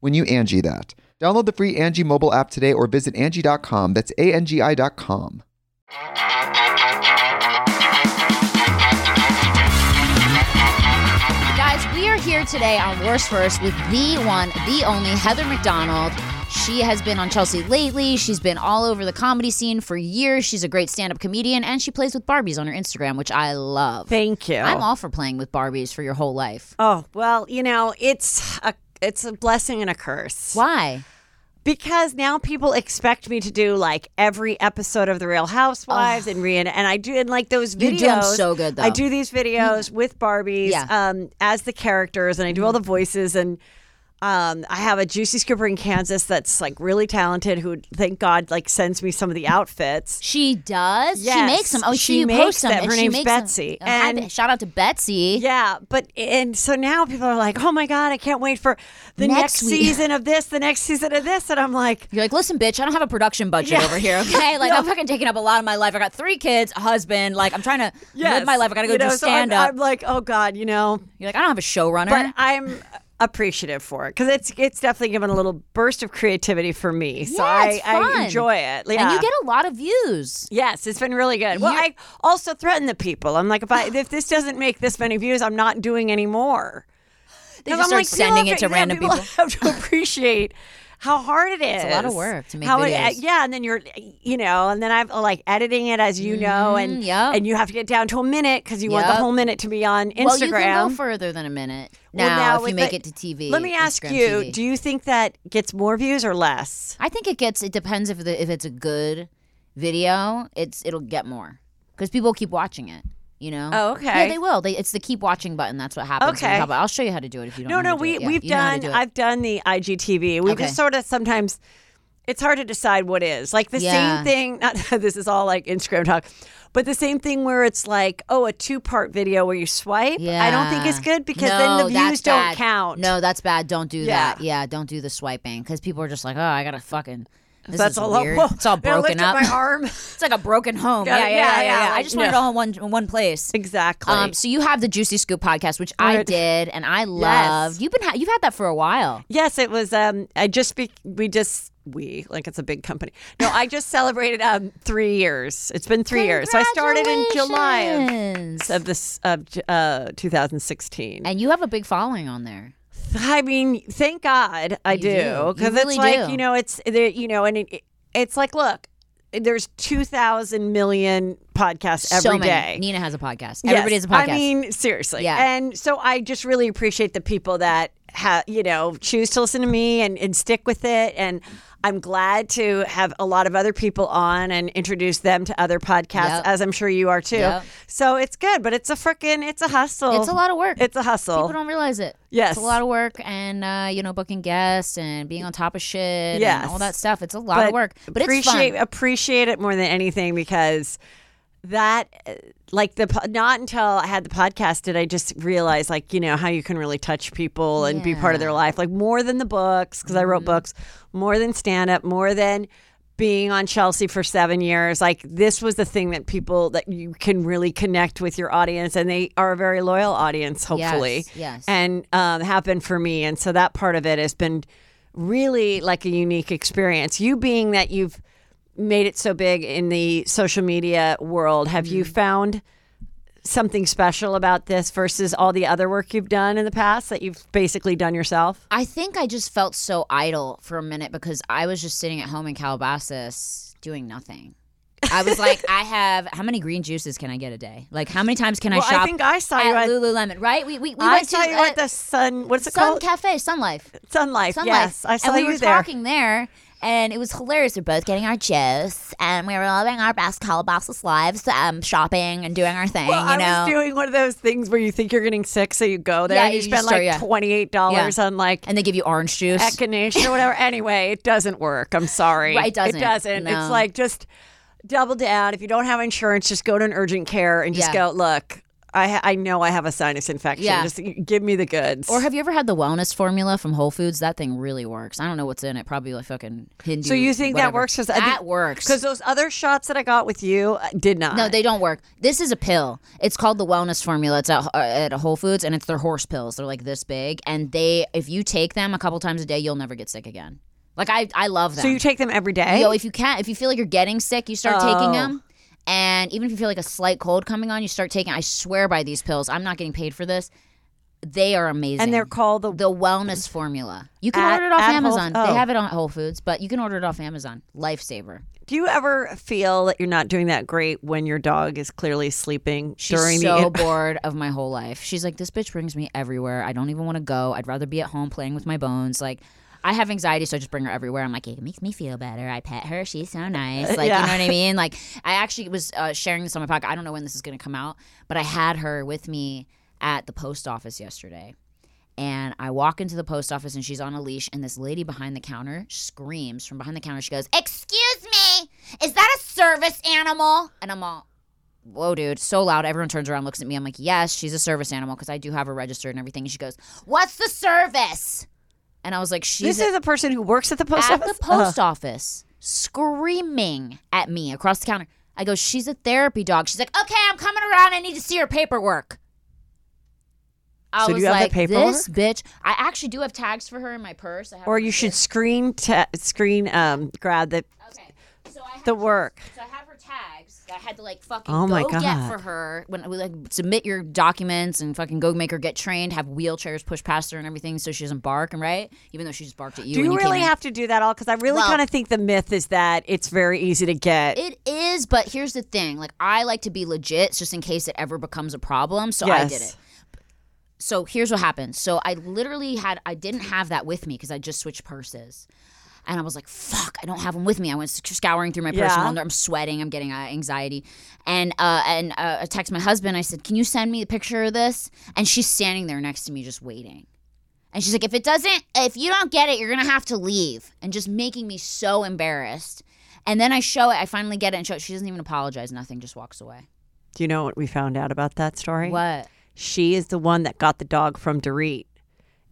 when you Angi that. Download the free Angi mobile app today or visit Angi.com. That's A-N-G-I dot com. Guys, we are here today on Worst First with the one, the only Heather McDonald. She has been on Chelsea lately. She's been all over the comedy scene for years. She's a great stand up comedian and she plays with Barbies on her Instagram, which I love. Thank you. I'm all for playing with Barbies for your whole life. Oh, well, you know, it's a it's a blessing and a curse. Why? Because now people expect me to do like every episode of The Real Housewives and re and I do and like those videos. You do so good, though. I do these videos with Barbies Yeah. Um, as the characters, and I do all the voices and. Um, I have a juicy scooper in Kansas that's like really talented. Who, thank God, like sends me some of the outfits. She does. She makes them. Oh, she, she posts makes them. Her name's. Betsy, Oh, and- Be- shout out to Betsy. Yeah, but and so now people are like, "Oh my god, I can't wait for the Next next, season of this, the next season of this," and I'm like, You're like, listen, bitch, I don't have a production budget Yeah. over here, okay? Like, I'm fucking taking up a lot of my life. I got three kids, a husband. Like, I'm trying to live my life. I got to go You know, do so I'm- stand up. I'm, like, "Oh god," you know, You're like, I don't have a showrunner. but I'm appreciative for it because it's it's definitely given a little burst of creativity for me. So Yeah, I. I enjoy it. Yeah. And you get a lot of views. Yes, it's been really good. Well, You're- I also threaten the people. I'm like, if I if this doesn't make this many views, I'm not doing any more. They just I'm start like, sending it to random people. people. have to appreciate how hard it is. It's a lot of work to make how It, videos. yeah, and then you're, you know, and then I'm like editing it as you know, mm-hmm, and yep. and you have to get down to a minute because you want the whole minute to be on Instagram. Well, you can go further than a minute Well, now, if you make the- it to TV. Let me ask Instagram you: TV. Do you think that gets more views or less? I think it gets. It depends if the, if it's a good video. It's it'll get more because people keep watching it. You know. Oh, okay. Yeah, they will. They, it's the keep watching button. That's what happens. Okay. I'll show you how to do it if you don't. No, know no, do we it. Yeah, we've you know how to done. do. I've done the IGTV. We Okay. just sort of sometimes. It's hard to decide what is like the Yeah. same thing. Not this is all like Instagram talk, but the same thing where it's like, oh, a two part video where you swipe. Yeah. I don't think it's good because then the views don't bad. count. No, that's bad. Don't do Yeah. that. Yeah, don't do the swiping because people are just like, oh, I gotta fucking. This That's all. weird. Whoa, it's all broken up. My arm. It's like a broken home. Yeah, yeah, Yeah, yeah, yeah, yeah. I just want it all in one in one place. exactly. Um, so you have the Juicy Scoop podcast, which I did and I loved. You've been ha- you've had that for a while. yes, it was. Um, I just be, we just we like it's a big company. No, I just celebrated um three years. It's been three years. So I started in July of, of this of uh 2016. and you have a big following on there. I mean, thank God I You do. because really it's like do. you know, it's you know, and it, it's like, look, there's two thousand million podcasts so every many. day. Nina has a podcast. Yes. Everybody has a podcast. I mean, seriously. Yeah. And so I just really appreciate the people that ha- you know, choose to listen to me and, and stick with it. And I'm glad to have a lot of other people on and introduce them to other podcasts, Yep. as I'm sure you are too. Yep. So it's good, but it's a freaking, it's a hustle. It's a lot of work. It's a hustle. People don't realize it. Yes. It's a lot of work and, uh, you know, booking guests and being on top of shit Yes. and all that stuff. It's a lot of work. But it's appreciate appreciate it more than anything because that like the not until I had the podcast did I just realize like you know how you can really touch people and be part of their life like more than the books because I Mm-hmm. wrote books more than stand up more than being on Chelsea for 7 years like this was the thing that people that you can really connect with your audience and they are a very loyal audience hopefully Yes, yes. and um, have been for me and so that part of it has been really like a unique experience you being that you've made it so big in the social media world have you Mm-hmm. found something special about this versus all the other work you've done in the past that you've basically done yourself I think I just felt so idle for a minute because I was just sitting at home in Calabasas doing nothing. I was like, I have how many green juices can I get a day? Like, how many times can Well, I I think I saw you at at- Lululemon, right? We we, we i went saw to you uh, at the sun what's it Sun called Cafe, Sun Life. sun life Sun yes Life. i saw and we you were there talking there, and it was hilarious. We're both getting our juice, and we were living our best Calabasas lives, um, shopping and doing our thing. well, you I know, was doing one of those things where you think you're getting sick, so you go there Yeah, and you you spend start- like yeah. twenty eight dollars Yeah. on like and they give you orange juice. echinacea or whatever. Anyway, it doesn't work. I'm sorry. Right, it doesn't. It doesn't. No. It's like just double down. If you don't have insurance, just go to an urgent care and just Yeah. go, look, I, I know I have a sinus infection. Yeah. Just give me the goods. Or have you ever had the wellness formula from Whole Foods? That thing really works. I don't know what's in it. Probably like fucking Hindu. so you think that whatever. works? 'Cause that works. Because those other shots that I got with you uh, did not. no, they don't work. This is a pill. It's called the Wellness Formula. It's at, uh, at Whole Foods, and it's their horse pills. They're like this big, and they if you take them a couple times a day, you'll never get sick again. Like I, I love them. So you take them every day? Yo, if you can't, if you feel like you're getting sick, you start taking Oh. them. And even if you feel like a slight cold coming on, you start taking. I swear by these pills. I'm not getting paid for this. They are amazing. and they're called the. the wellness formula. You can At- order it off at Whole- Amazon. oh. They have oh. it on Whole Foods, but you can order it off Amazon. Lifesaver. do you ever feel that you're not doing that great when your dog is clearly sleeping She's during so the? bored of my whole life. She's like, this bitch brings me everywhere. I don't even want to go. I'd rather be at home playing with my bones. Like, I have anxiety, so I just bring her everywhere. I'm like, it makes me feel better. I pet her. She's so nice. Like, Yeah. you know what I mean? Like, I actually was uh, sharing this on my podcast. I don't know when this is going to come out, but I had her with me at the post office yesterday. And I walk into the post office and she's on a leash, and this lady behind the counter screams from behind the counter. She goes, Excuse me, is that a service animal? And I'm all, Whoa, dude, so loud. Everyone turns around, looks at me. I'm like, Yes, she's a service animal because I do have her registered and everything. And she goes, What's the service? And I was like, She's This is the person who works at the post office. at office. the post office screaming at me across the counter. I go, She's a therapy dog. She's like, Okay, I'm coming around. I need to see her paperwork. I So do was you have the like, paperwork? this bitch. I actually do have tags for her in my purse. I have or her you should screen ta- screen um grab the Okay. So I have the work. So I have her tags. That I had to like fucking Oh my go get for her when we like submit your documents and fucking go make her get trained, have wheelchairs pushed past her and everything so she doesn't bark and right, even though she just barked at you. Do when you you came really in. have to do that all? Because I really Well- kind of think the myth is that it's very easy to get. It is, but here's the thing. Like I like to be legit just in case it ever becomes a problem. So I did it. So here's what happened. So I literally had I didn't have that with me because I just switched purses. And I was like, "Fuck! I don't have them with me." I went scouring through my. Yeah. and I'm sweating. I'm getting uh, anxiety, and uh, and uh, I text my husband. I said, "Can you send me a picture of this?" And she's standing there next to me, just waiting. And she's like, "If it doesn't, if you don't get it, you're gonna have to leave," and just making me so embarrassed. And then I show it. I finally get it and show it. She doesn't even apologize. Nothing. Just walks away. Do you know what we found out about that story? What? She is the one that got the dog from Dorit.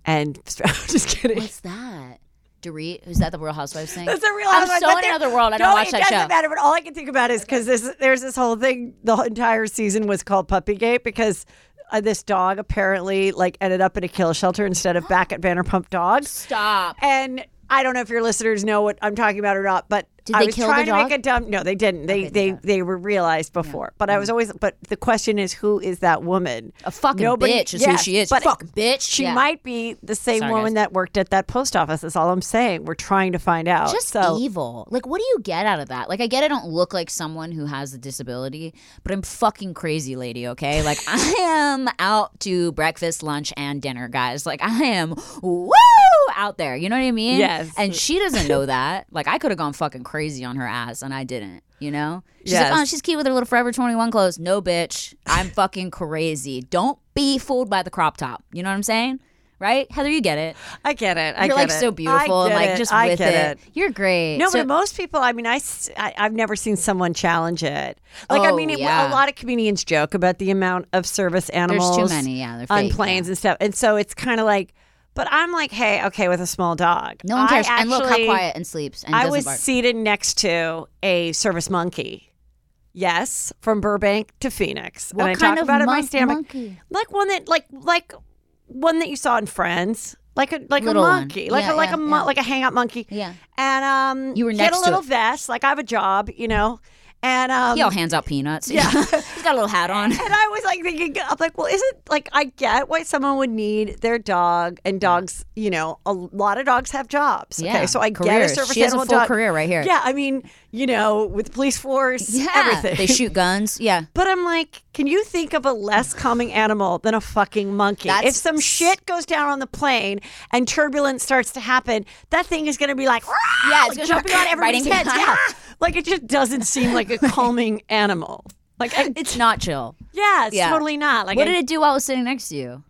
And just kidding. What's that? Dorit? who's that the Real Housewives thing? That's a real. Housewives. I'm so in another world. I don't no, watch that show. it doesn't matter. But all I can think about is because there's there's this whole thing. The entire season was called Puppygate because uh, this dog apparently like ended up in a kill shelter instead of back at Vanderpump Dogs. Stop. And I don't know if your listeners know what I'm talking about or not, but Did I they was kill the trying to dog? make a dumb. No, they didn't. They Okay, they thank they were realized before. But I mm. was always. But the question is, who is that woman? A fucking Nobody- bitch is who yes, she is. But Fuck bitch. She Yeah. might be the same Sorry, woman guys. that worked at that post office. That's all I'm saying. We're trying to find out. just so evil. Like, what do you get out of that? Like, I get I don't look like someone who has a disability, but I'm fucking crazy, lady. Okay, like I am out to breakfast, lunch, and dinner, guys. Like I am woo out there. You know what I mean? Yes. And she doesn't know that. Like I could have gone fucking crazy on her ass, and I didn't. You know? She's Yes. like, oh, she's cute with her little Forever 21 clothes. No, bitch. I'm fucking crazy. Don't be fooled by the crop top. You know what I'm saying? Right, Heather, you get it. I get it. I You're get like it. so beautiful I and like it. just I with get it. it. You're great. No, So- but most people, I mean, I, I, have never seen someone challenge it. Like, I Oh, mean, it, yeah. a lot of comedians joke about the amount of service animals too many, yeah, they're on planes yeah. and stuff. And so it's kind of like, but I'm like, hey, okay, with a small dog. No one cares. and look how quiet and sleeps and I was bark. seated next to a service monkey. Yes, from Burbank to Phoenix. What and I kind talk of about it in my stand monkey? Like one that like like one that you saw in Friends. Like a like Little a one. monkey. Like Yeah, a like yeah, a mon- yeah. like a hangout monkey. Yeah. And um You were he had next a to little it. vest, like I have a job, you know. And um He all hands out peanuts. Yeah. he's got a little hat on. and I was like thinking, I'm like, well, isn't like I get why someone would need their dog, and dogs, you know, a lot of dogs have jobs. Yeah, okay, so I get a careers. service She has a full dog. career right here. Yeah, I mean, you know, with police force, Yeah, everything. they shoot guns. Yeah, But I'm like, can you think of a less calming animal than a fucking monkey? That's- if some shit goes down on the plane and turbulence starts to happen, that thing is going to be like, Yeah, it's like jumping on everybody's biting heads. Yeah, like it just doesn't seem like a calming animal. Like, I, it's not chill. yeah, it's Yeah. totally not. Like, what I did it do while I was sitting next to you?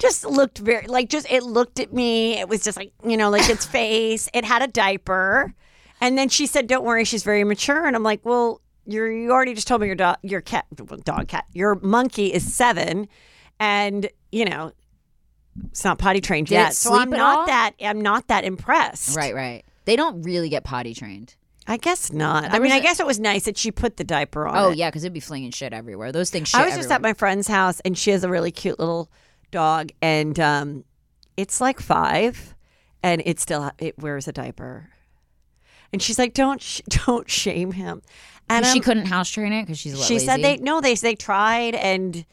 just looked very like just it looked at me. It was just like you know, like its face. It had a diaper, and then she said, "Don't worry, she's very mature." And I'm like, well. You're, you already just told me your dog, your cat, dog, cat, your monkey is seven, and you know it's not potty trained Did yet. So I'm not all? that I'm not that impressed. Right, right. They don't really get potty trained. I guess not. I mean, was I a- guess it was nice that she put the diaper on. Oh it. yeah, because it'd be flinging shit everywhere. Those things. Shit I was just at my friend's house, and she has a really cute little dog, and um, it's like five, and it still it wears a diaper, and she's like, "Don't sh- don't shame him," and she I'm- couldn't house train it because she's a she little said they no they they tried, and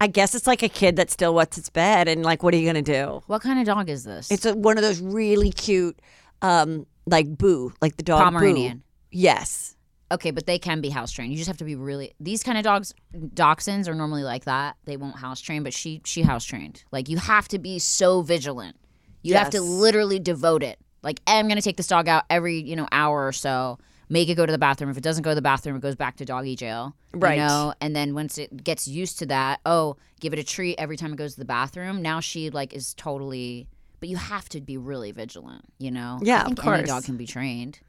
I guess it's like a kid that still wets its bed, and like, what are you gonna do? What kind of dog is this? It's a, one of those really cute, um, like Boo, like the dog Boo. Yes. Okay, but they can be house trained. You just have to be really. These kind of dogs, dachshunds, are normally like that. They won't house train, but she she house trained. Like you have to be so vigilant. You have to literally devote it. Like I'm gonna take this dog out every you know hour or so. Make it go to the bathroom. If it doesn't go to the bathroom, it goes back to doggy jail. Right. You know, and then once it gets used to that, oh, give it a treat every time it goes to the bathroom. Now she like is totally. But you have to be really vigilant. You know. Yeah, I think of any dog can be trained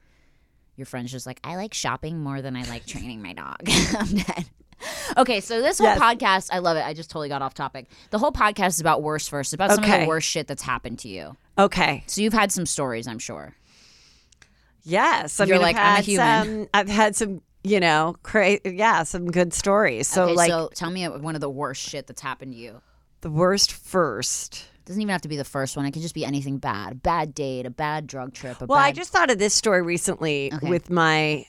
your friend's just like, I like shopping more than I like training my dog. I'm dead. Okay, so this whole Yes. podcast, I love it. I just totally got off topic. The whole podcast is about worst first, about some of the worst shit that's happened to you. Okay. So you've had some stories, I'm sure. Yes, I You're mean, like, I've I'm a human. Some, I've had some, you know, cra- yeah, some good stories. So, okay, like, so tell me one of the worst shit that's happened to you. the worst first. doesn't even have to be the first one. It could just be anything bad. A bad date, a bad drug trip. A Well, I just thought of this story recently Okay. with my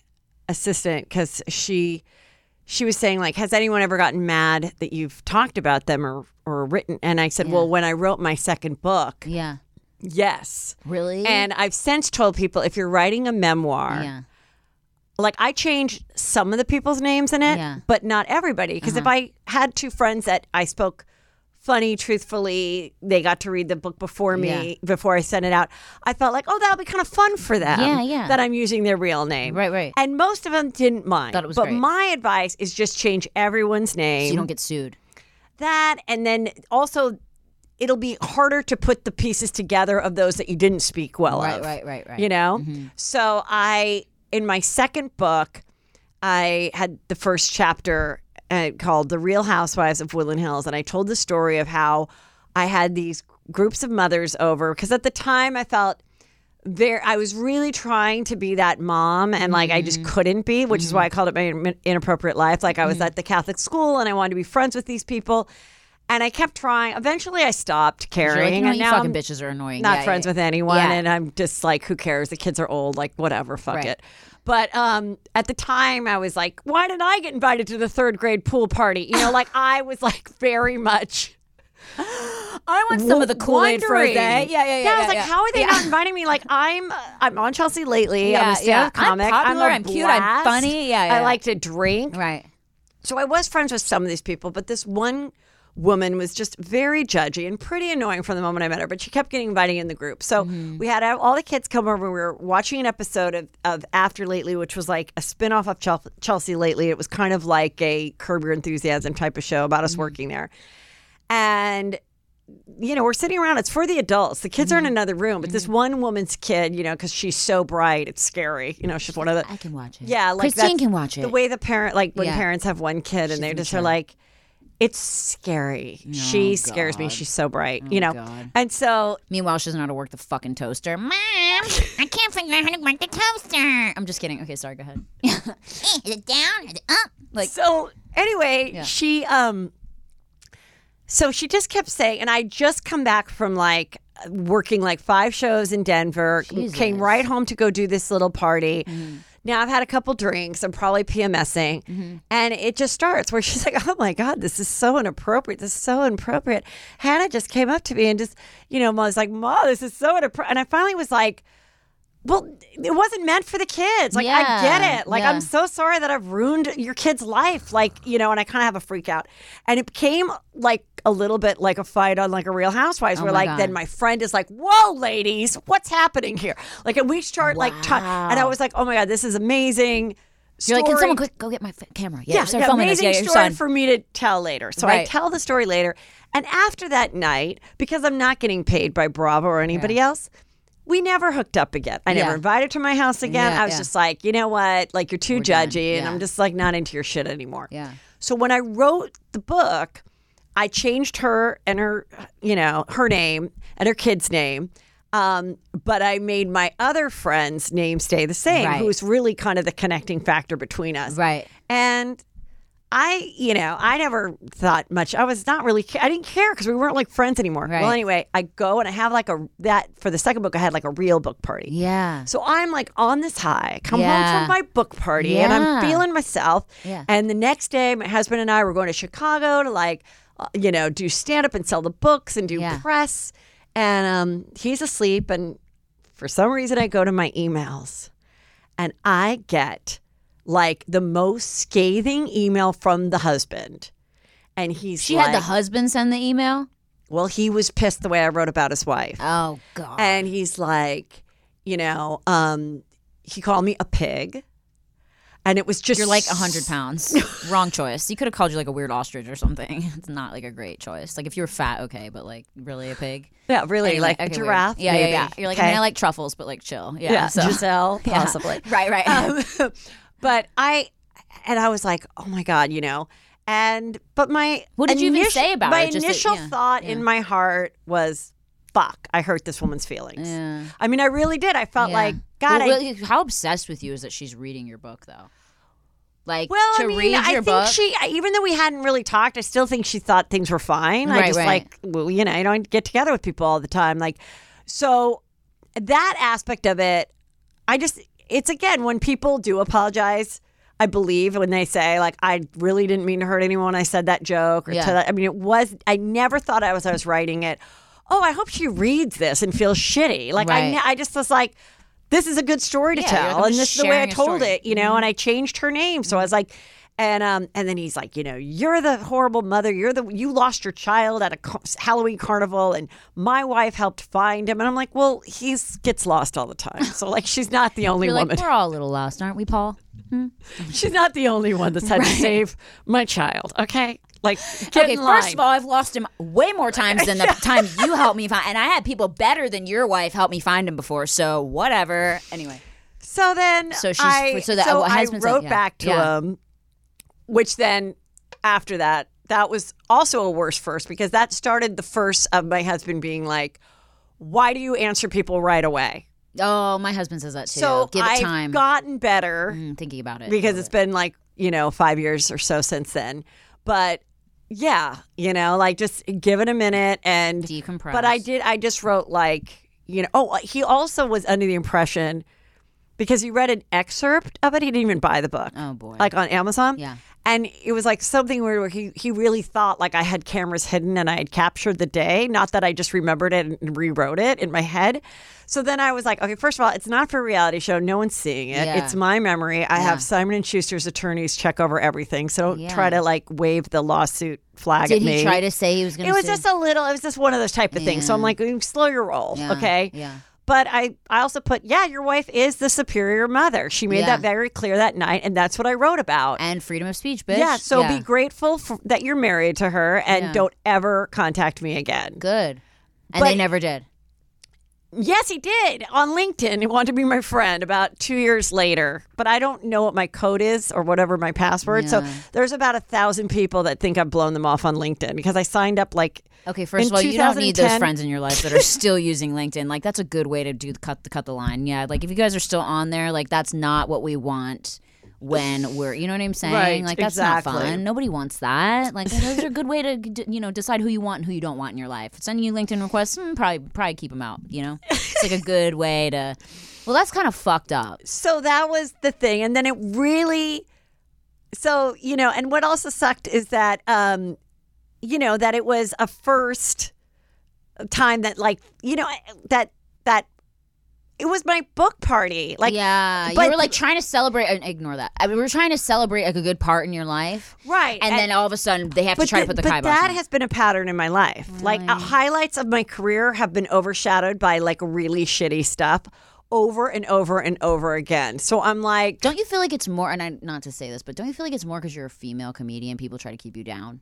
assistant because she she was saying like, has anyone ever gotten mad that you've talked about them or or written? And I said, Yeah. well, when I wrote my second book, Yeah. yes. Really? And I've since told people if you're writing a memoir, yeah. like I changed some of the people's names in it, Yeah. Uh-huh. but not everybody. Because if I had two friends that I spoke funny, truthfully, they got to read the book before me, before I sent it out. I felt like, oh, that'll be kind of fun for them. Yeah, yeah. That I'm using their real name. Right, right. And most of them didn't mind. Thought it was but great. my advice is just change everyone's name So you don't get sued. that, and then also. It'll be harder to put the pieces together of those that you didn't speak well Right, of right, right, right. Right. You know Mm-hmm. so i in my second book i had the first chapter uh, called the real housewives of woodland hills and i told the story of how i had these groups of mothers over because at the time i felt there i was really trying to be that mom and like i just couldn't be which is why i called it my inappropriate life. Like i was at the catholic school and i wanted to be friends with these people And I kept trying. Eventually, I stopped caring. like, you know, and now fucking I'm bitches are annoying. not Yeah, friends yeah, with anyone, Yeah. and I'm just like, who cares? The kids are old. Like, whatever. Fuck Right. it. But um, at the time, I was like, why did I get invited to the third grade pool party? You know, like I was like very much. I want some of the Kool Aid for a day. Yeah, yeah, yeah. I was yeah, like, yeah. how are they Yeah. not inviting me? Like, I'm I'm on Chelsea lately. I'm Yeah, a stand-up yeah. I'm comic. popular, a I'm cute, I'm funny. Yeah, yeah, I yeah. like to drink. Right. So I was friends with some of these people, but this one woman was just very judgy and pretty annoying from the moment I met her. But she kept getting invited in the group. So Mm-hmm. we had all the kids come over. We were watching an episode of, of After Lately, which was like a spin off of Chelsea Lately. It was kind of like a Curb Your Enthusiasm type of show about us Mm-hmm. working there. And you know, we're sitting around. It's for the adults. The kids are Mm-hmm. in another room, but this one woman's kid, you know, because she's so bright, it's scary. You know, she's one of the I can watch it. yeah, like Christine can watch it. The way the parent, like when Yeah. parents have one kid and they just are like, it's scary. she scares me. She's so bright, you know. God. And so Meanwhile, she doesn't know how to work the fucking toaster. Mom, I can't figure out how to work the toaster. I'm just kidding. Okay, sorry. Go ahead. Is it down? Is it up? Like, so anyway, Yeah. she um so she just kept saying and I just come back from like working like five shows in Denver, Jesus. came right home to go do this little party. Now I've had a couple drinks. I'm probably PMSing, mm-hmm. and it just starts where she's like, "Oh my god, this is so inappropriate. This is so inappropriate." Hannah just came up to me and just, you know, was like, "Ma, this is so inappropriate." And I finally was like, "Well, it wasn't meant for the kids. Like, I get it. Like, yeah. I'm so sorry that I've ruined your kid's life. Like, you know." And I kind of have a freak out, and it became like a little bit like a fight on like a Real Housewives, Oh where like God. then my friend is like, "Whoa, ladies, what's happening here?" Like, and we start like, t- and I was like, "Oh my god, this is amazing." you're like, can someone quick go get my f- camera? Yeah, yeah, yeah, amazing Yeah, story son. for me to tell later. So I tell the story later, and after that night, because I'm not getting paid by Bravo or anybody else. We never hooked up again. I never Yeah. invited to my house again. Yeah, I was yeah. just like, you know what? Like you're too We're judgy, and I'm just like not into your shit anymore. Yeah. So when I wrote the book, I changed her and her, you know, her name and her kid's name. Um, but I made my other friend's name stay the same, Right. who was really kind of the connecting factor between us. Right. And I, you know, I never thought much. I was not really, I didn't care because we weren't like friends anymore. Right. Well, anyway, I go and I have like a, that for the second book, I had like a real book party. Yeah. So I'm like on this high, come Yeah. home from my book party, and I'm feeling myself. Yeah. And the next day, my husband and I were going to Chicago to like, uh, you know, do stand up and sell the books and do Yeah. press. And um, he's asleep, and for some reason, I go to my emails, and I get like the most scathing email from the husband. And he's She had the husband send the email. well, he was pissed the way I wrote about his wife. Oh God. And he's like, you know, um, he called me a pig. And it was just You're like a hundred pounds. Wrong choice. He could have called you like a weird ostrich or something. It's not like a great choice. Like if you were fat, okay, but like really a pig. Yeah, really, Anyway, like a okay, weird. giraffe. Yeah, maybe. yeah, yeah. You're like, I Okay. mean, I like truffles, but like chill. Yeah. yeah, so. Giselle, Yeah. possibly. Right, right. Um, but I, and I was like, oh my god, you know. And but my What did you even say about my it? That- initial yeah, thought yeah. in my heart was, "Fuck, I hurt this woman's feelings." Yeah. I mean, I really did. I felt like, God, Well, really, how obsessed with you is that she's reading your book though? Like Well, to I mean, read I think book. she, even though we hadn't really talked, I still think she thought things were fine. I just right. like, well, you know, I don't get together with people all the time. Like, so that aspect of it, I just, it's again, when people do apologize, I believe when they say, like, I really didn't mean to hurt anyone. I said that joke or Yeah. to that. I mean, it was, I never thought I was, I was writing it. Oh, I hope she reads this and feels shitty. Like, I, Right. ne- I just was like, this is a good story to Yeah, tell. And this is the way I told story. Mm-hmm. it, you know, and I changed her name. So I was like, and um, and then he's like, you know, you're the horrible mother. You're the you lost your child at a Halloween carnival, and my wife helped find him. And I'm like, well, he's gets lost all the time. So like, she's not the only You're woman. like, we're all a little lost, aren't we, Paul? she's not the only one that's had to save my child. Okay, like, get okay, first of all, I've lost him way more times than the time you helped me find, and I had people better than your wife help me find him before. So whatever. Anyway, So then, So she's- I, so that- so I wrote yeah. back to Yeah. him, which then after that, that was also a worse first because that started the first of my husband being like, "Why do you answer people right away?" oh, my husband says that too. So Give it I've time. gotten better Mm, thinking about it because it's been like you know five years or so since then, but. yeah, you know, like just give it a minute and Decompress. But I did. I just wrote like you know. Oh, he also was under the impression because he read an excerpt of it. He didn't even buy the book. Oh, boy. Like on Amazon. Yeah. And it was like something where he, he really thought like I had cameras hidden and I had captured the day, not that I just remembered it and rewrote it in my head. So then I was like, okay, first of all, it's not for a reality show. No one's seeing it. Yeah. It's my memory. I Yeah. have Simon and Schuster's attorneys check over everything. So don't Yeah. try to like wave the lawsuit flag Did at me. Did he try to say he was going to It was just a little. It was just one of those type of things. So I'm like, "Mm, slow your roll, okay? yeah. But I, I also put, yeah, your wife is the superior mother. She made Yeah. that very clear that night, and that's what I wrote about. and freedom of speech, bitch. yeah. So be grateful for, that you're married to her, and Yeah. don't ever contact me again. Good. And But- they never did. Yes, he did on LinkedIn. He wanted to be my friend about two years later, but I don't know what my code is or whatever my password. So Yeah. there's about a thousand people that think I've blown them off on LinkedIn because I signed up like Okay, first In of all, you don't need those 2010 friends in your life that are still using LinkedIn. Like that's a good way to do cut the cut the line. Yeah, like if you guys are still on there, like that's not what we want when we're, you know what I'm saying? Right, like that's exactly. not fun. Nobody wants that. Like those are a good way to you know decide who you want and who you don't want in your life. Sending you LinkedIn requests, mm, probably probably keep them out. You know, it's like a good way to. Well, that's kind of fucked up. so that was the thing and then it really so you know and what also sucked is that um you know that it was a first time that like you know that it was my book party like yeah, you but- were like trying to celebrate. And ignore that. I mean, we were trying to celebrate like a good part in your life, right and, then all of a sudden they have to try the- to put the but that on. has been a pattern in my life. Like uh, highlights of my career have been overshadowed by like really shitty stuff over and over and over again. So I'm like, Don't you feel like it's more? And I not to say this, but don't you feel like it's more because you're a female comedian? People try to keep you down.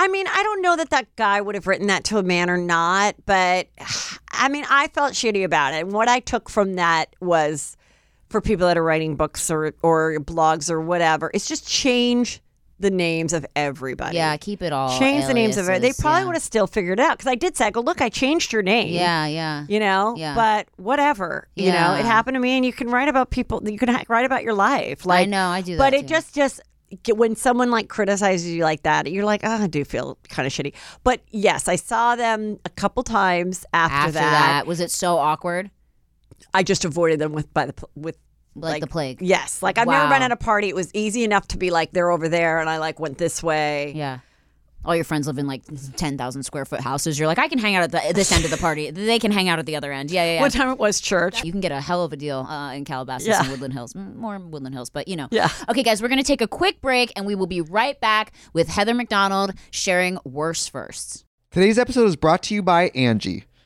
I mean, I don't know that that guy would have written that to a man or not, but I mean, I felt shitty about it. And what I took from that was for people that are writing books or or blogs or whatever, it's just change the names of everybody. Yeah, keep it all. Change the names of it. They probably yeah. would have still figured it out because I did say, I go, look, I changed your name. Yeah, yeah. You know, Yeah. but whatever. You know, it happened to me, and you can write about people. You can write about your life. Like I know, I do But it too. just, just when someone like criticizes you like that, you're like, oh, I do feel kind of shitty. But yes, I saw them a couple times after, After that. was it so awkward? I just avoided them with by the with. Like, the plague. Yes, like I've never been Wow. at a party. It was easy enough to be like they're over there, and I like went this way. Yeah. All your friends live in like ten thousand square foot houses. You're like, I can hang out at the, this end of the party. They can hang out at the other end. Yeah, yeah, yeah. One time it was church. You can get a hell of a deal uh, in Calabasas Yeah. and Woodland Hills. Mm, More Woodland Hills, but you know. Yeah. Okay, guys, we're going to take a quick break and we will be right back with Heather McDonald sharing worst firsts. Today's episode is brought to you by Angi.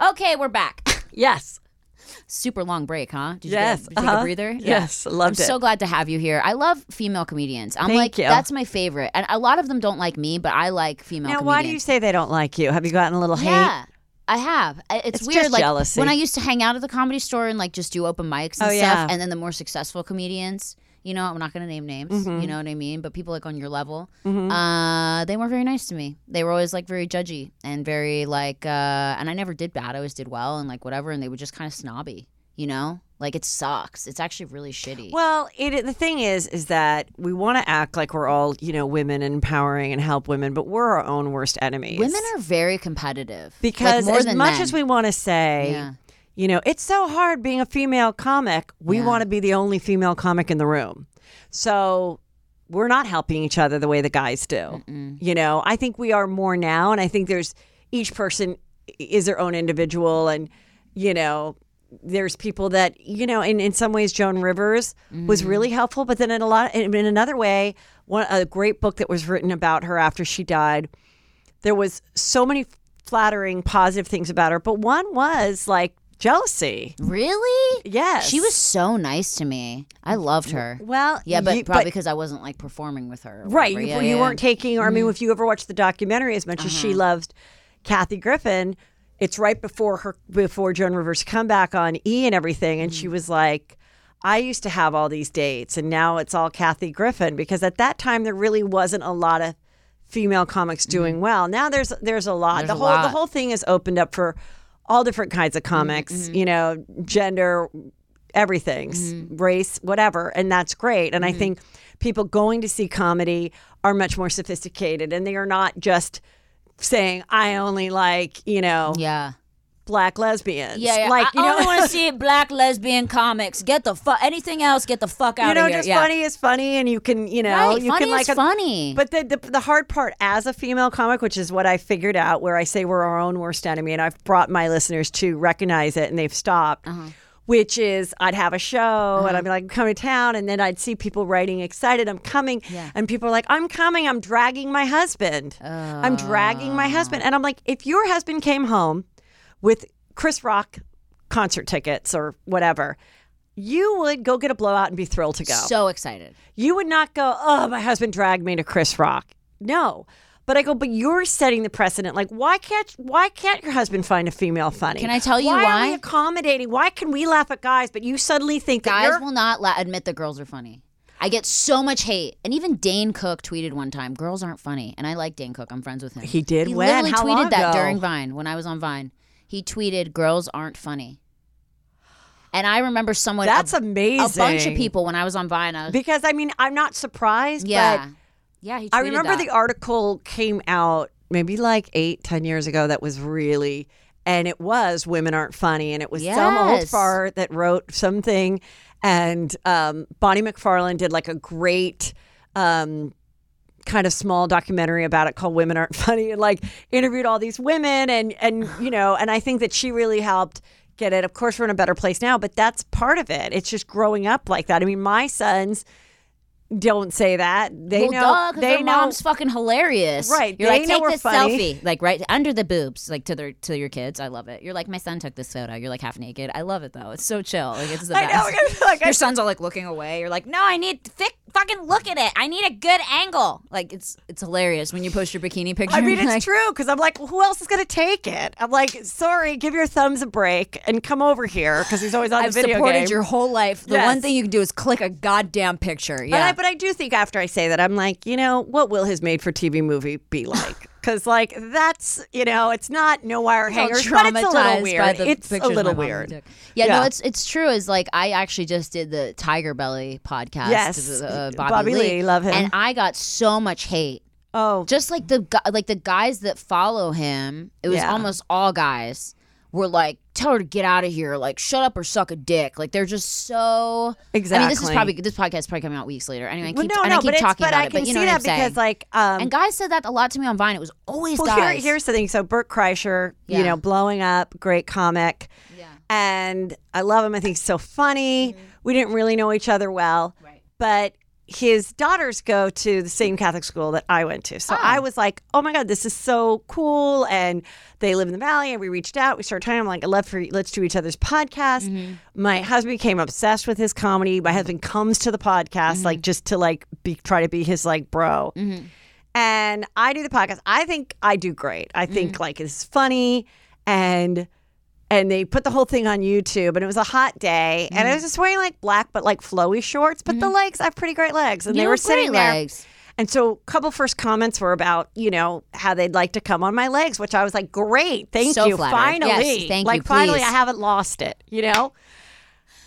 Okay, we're back. Yes. Super long break, huh? Did you Yes, get, did you take uh-huh. a breather? Yes, loved I'm it. so glad to have you here. I love female comedians. I'm Thank like, you. that's my favorite. And a lot of them don't like me, but I like female Now, comedians. why do you say they don't like you? Have you gotten a little hate? Yeah. I have. It's, It's weird. just like jealousy. when I used to hang out at the comedy store and like just do open mics and Oh, stuff, yeah. and then the more successful comedians, you know, I'm not going to name names. Mm-hmm. You know what I mean? But people like on your level, uh, they weren't very nice to me. They were always like very judgy and very like, uh, and I never did bad. I always did well and like whatever. And they were just kind of snobby. You know, like it sucks. It's actually really shitty. Well, it the thing is, is that we want to act like we're all you know women empowering and help women, but we're our own worst enemies. Women are very competitive like, because more as much men. as we want to say, Yeah. You know, it's so hard being a female comic. We Yeah. want to be the only female comic in the room, so we're not helping each other the way the guys do. You know, I think we are more now, and I think there's each person is their own individual, and you know. There's people that you know, in, in some ways, Joan Rivers was mm-hmm. really helpful, but then in a lot, in, in another way, one a great book that was written about her after she died there was so many flattering positive things about her but one was like jealousy really, yes She was so nice to me. I loved her. well Yeah, but you- probably because I wasn't like performing with her. or right whatever. you, Yeah, you yeah, Mm-hmm. weren't taking or i mean if you ever watched the documentary as much as she loved kathy griffin it's right before her before joan rivers come back on e and everything and she Mm-hmm. was like I used to have all these dates, and now it's all Kathy Griffin because at that time there really wasn't a lot of female comics doing well. Now there's there's a lot. Mm-hmm. The a whole the lot. whole thing is opened up for all different kinds of comics. Mm-hmm. You know, gender, everything, Mm-hmm. race, whatever, and that's great. And I think people going to see comedy are much more sophisticated, and they are not just saying I only like you know Yeah. Black lesbians. Yeah, yeah. like I you know. only want to see black lesbian comics. Get the fuck. Anything else? Get the fuck out of here. you know, of here. just yeah. funny is funny, and you can, you know, Right, you funny can like a- funny. But the, the the hard part as a female comic, which is what I figured out, where I say we're our own worst enemy, and I've brought my listeners to recognize it, and they've stopped. Uh-huh. Which is, I'd have a show and I'd be like, coming to town. And then I'd see people writing excited, I'm coming. Yeah. And people are like, I'm coming. I'm dragging my husband. I'm dragging my husband. And I'm like, if your husband came home with Chris Rock concert tickets or whatever, you would go get a blowout and be thrilled to go. So excited. You would not go, oh, my husband dragged me to Chris Rock. No. But I go, but you're setting the precedent. Like, why can't why can't your husband find a female funny? Can I tell you why? Are we accommodating? Why can we laugh at guys, but you suddenly think that Guys will not la- admit that girls are funny. I get so much hate, and even Dane Cook tweeted one time, "Girls aren't funny," and I like Dane Cook. I'm friends with him. He did? He When? literally How tweeted that during Vine when I was on Vine. He tweeted, "Girls aren't funny," and I remember someone. That's a, amazing. A bunch of people when I was on Vine. Because I mean I'm not surprised. yeah, but yeah. He I remember that. the article came out maybe like eight, ten years ago that was really and it was Women Aren't Funny and it was some old Yes. fart that wrote something and um, Bonnie mcfarland did like a great um, kind of small documentary about it called Women Aren't Funny and like interviewed all these women and and you know and I think that she really helped get it. Of course we're in a better place now, but that's part of it. It's just growing up like that. I mean my sons don't say that. They well, know duh, they their know mom's fucking hilarious. Right, You're they like, know take this funny. selfie, like right under the boobs, like to their to your kids. I love it. You're like, my son took this photo. You're like half naked. I love it though. It's so chill. Like it's the I know, best. like, I- your son's all like looking away. You're like, no, I need thick. Fucking look at it. I need a good angle. Like it's it's hilarious when you post your bikini picture. I mean, it's like, true because I'm like, well, who else is going to take it? I'm like, sorry, give your thumbs a break and come over here because he's always on I've the video supported game. your whole life. The Yes. one thing you can do is click a goddamn picture. Yeah. But I do think after I say that, I'm like, you know, what will his made-for-TV movie be like? Because like that's, you know, it's not no wire hangers, but it's a little weird. It's a little weird. Yeah, Yeah. no, it's it's true. Is like I actually just did the Tiger Belly podcast. Yes. with, uh, Bobby, Bobby Lee, Lee, love him. and I got so much hate. Oh, Just like the like the guys that follow him, it was Yeah. almost all guys were like, "Tell her to get out of here!" Like, "Shut up or suck a dick!" Like they're just so. exactly. I mean, this is probably this podcast is probably coming out weeks later. Anyway, I well, keep, no, and no, I keep but talking but about I it, can but you know see what that I'm saying. because like, um, and guys said that a lot to me on Vine. It was always Well, here, here's the thing. So Bert Kreischer, you know, blowing up, great comic. Yeah. And I love him. I think he's so funny. We didn't really know each other well. Right. But his daughters go to the same Catholic school that I went to. So I ah. was like, oh my God, this is so cool. And they live in the valley. And we reached out. We started talking. I'm like, I love for let's do each other's podcast. Mm-hmm. My husband became obsessed with his comedy. My husband comes to the podcast mm-hmm. like just to like be try to be his like bro. Mm-hmm. And I do the podcast. I think I do great. I think like it's funny and and they put the whole thing on YouTube and it was a hot day and I mm. was just wearing like black but like flowy shorts but the mm. legs I have pretty great legs and You they were sitting there legs. and so a couple first comments were about you know how they'd like to come on my legs which I was like great thank So you flattered. finally Yes, thank you, like finally please. I haven't lost it you know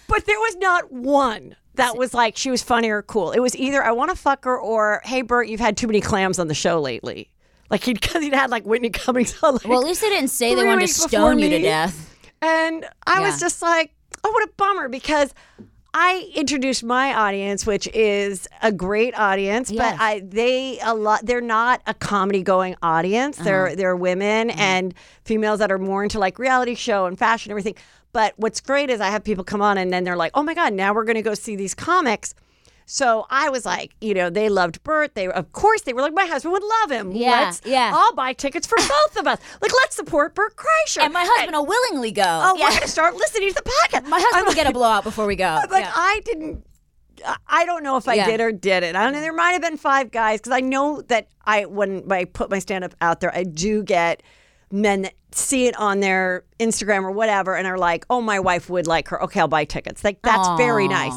but there was not one that was like she was funny or cool. It was either I want to fuck her or hey Bert, you've had too many clams on the show lately. Like he'd he'd had like Whitney Cummings on. Like, Well, at least they didn't say they wanted to stone you to death. And I was just like, oh, what a bummer because. I introduced my audience, which is a great audience, Yes. but I they a lot they're not a comedy going audience. Uh-huh. They're they're women Mm-hmm. and females that are more into like reality show and fashion and everything. But what's great is I have people come on and then they're like, oh my god, now we're going to go see these comics. So I was like, you know, they loved Bert. They of course they were like, my husband would love him. Yeah, let's, yeah. I'll buy tickets for both of us. Like, let's support Bert Kreischer. And my husband will willingly go. Oh, yeah. we're gonna start listening to the podcast. My husband I'm will get a blowout before we go. But Yeah. I didn't. I- don't know if I Yeah. did or didn't. I don't know. There might have been five guys because I know that I when I put my stand up out there, I do get men that see it on their Instagram or whatever and are like, "Oh, my wife would like her. Okay, I'll buy tickets." Like that's very nice.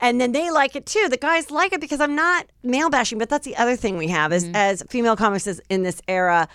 And then they like it too. The guys like it because I'm not male bashing, but that's the other thing we have Mm-hmm. is as female comics is in this era,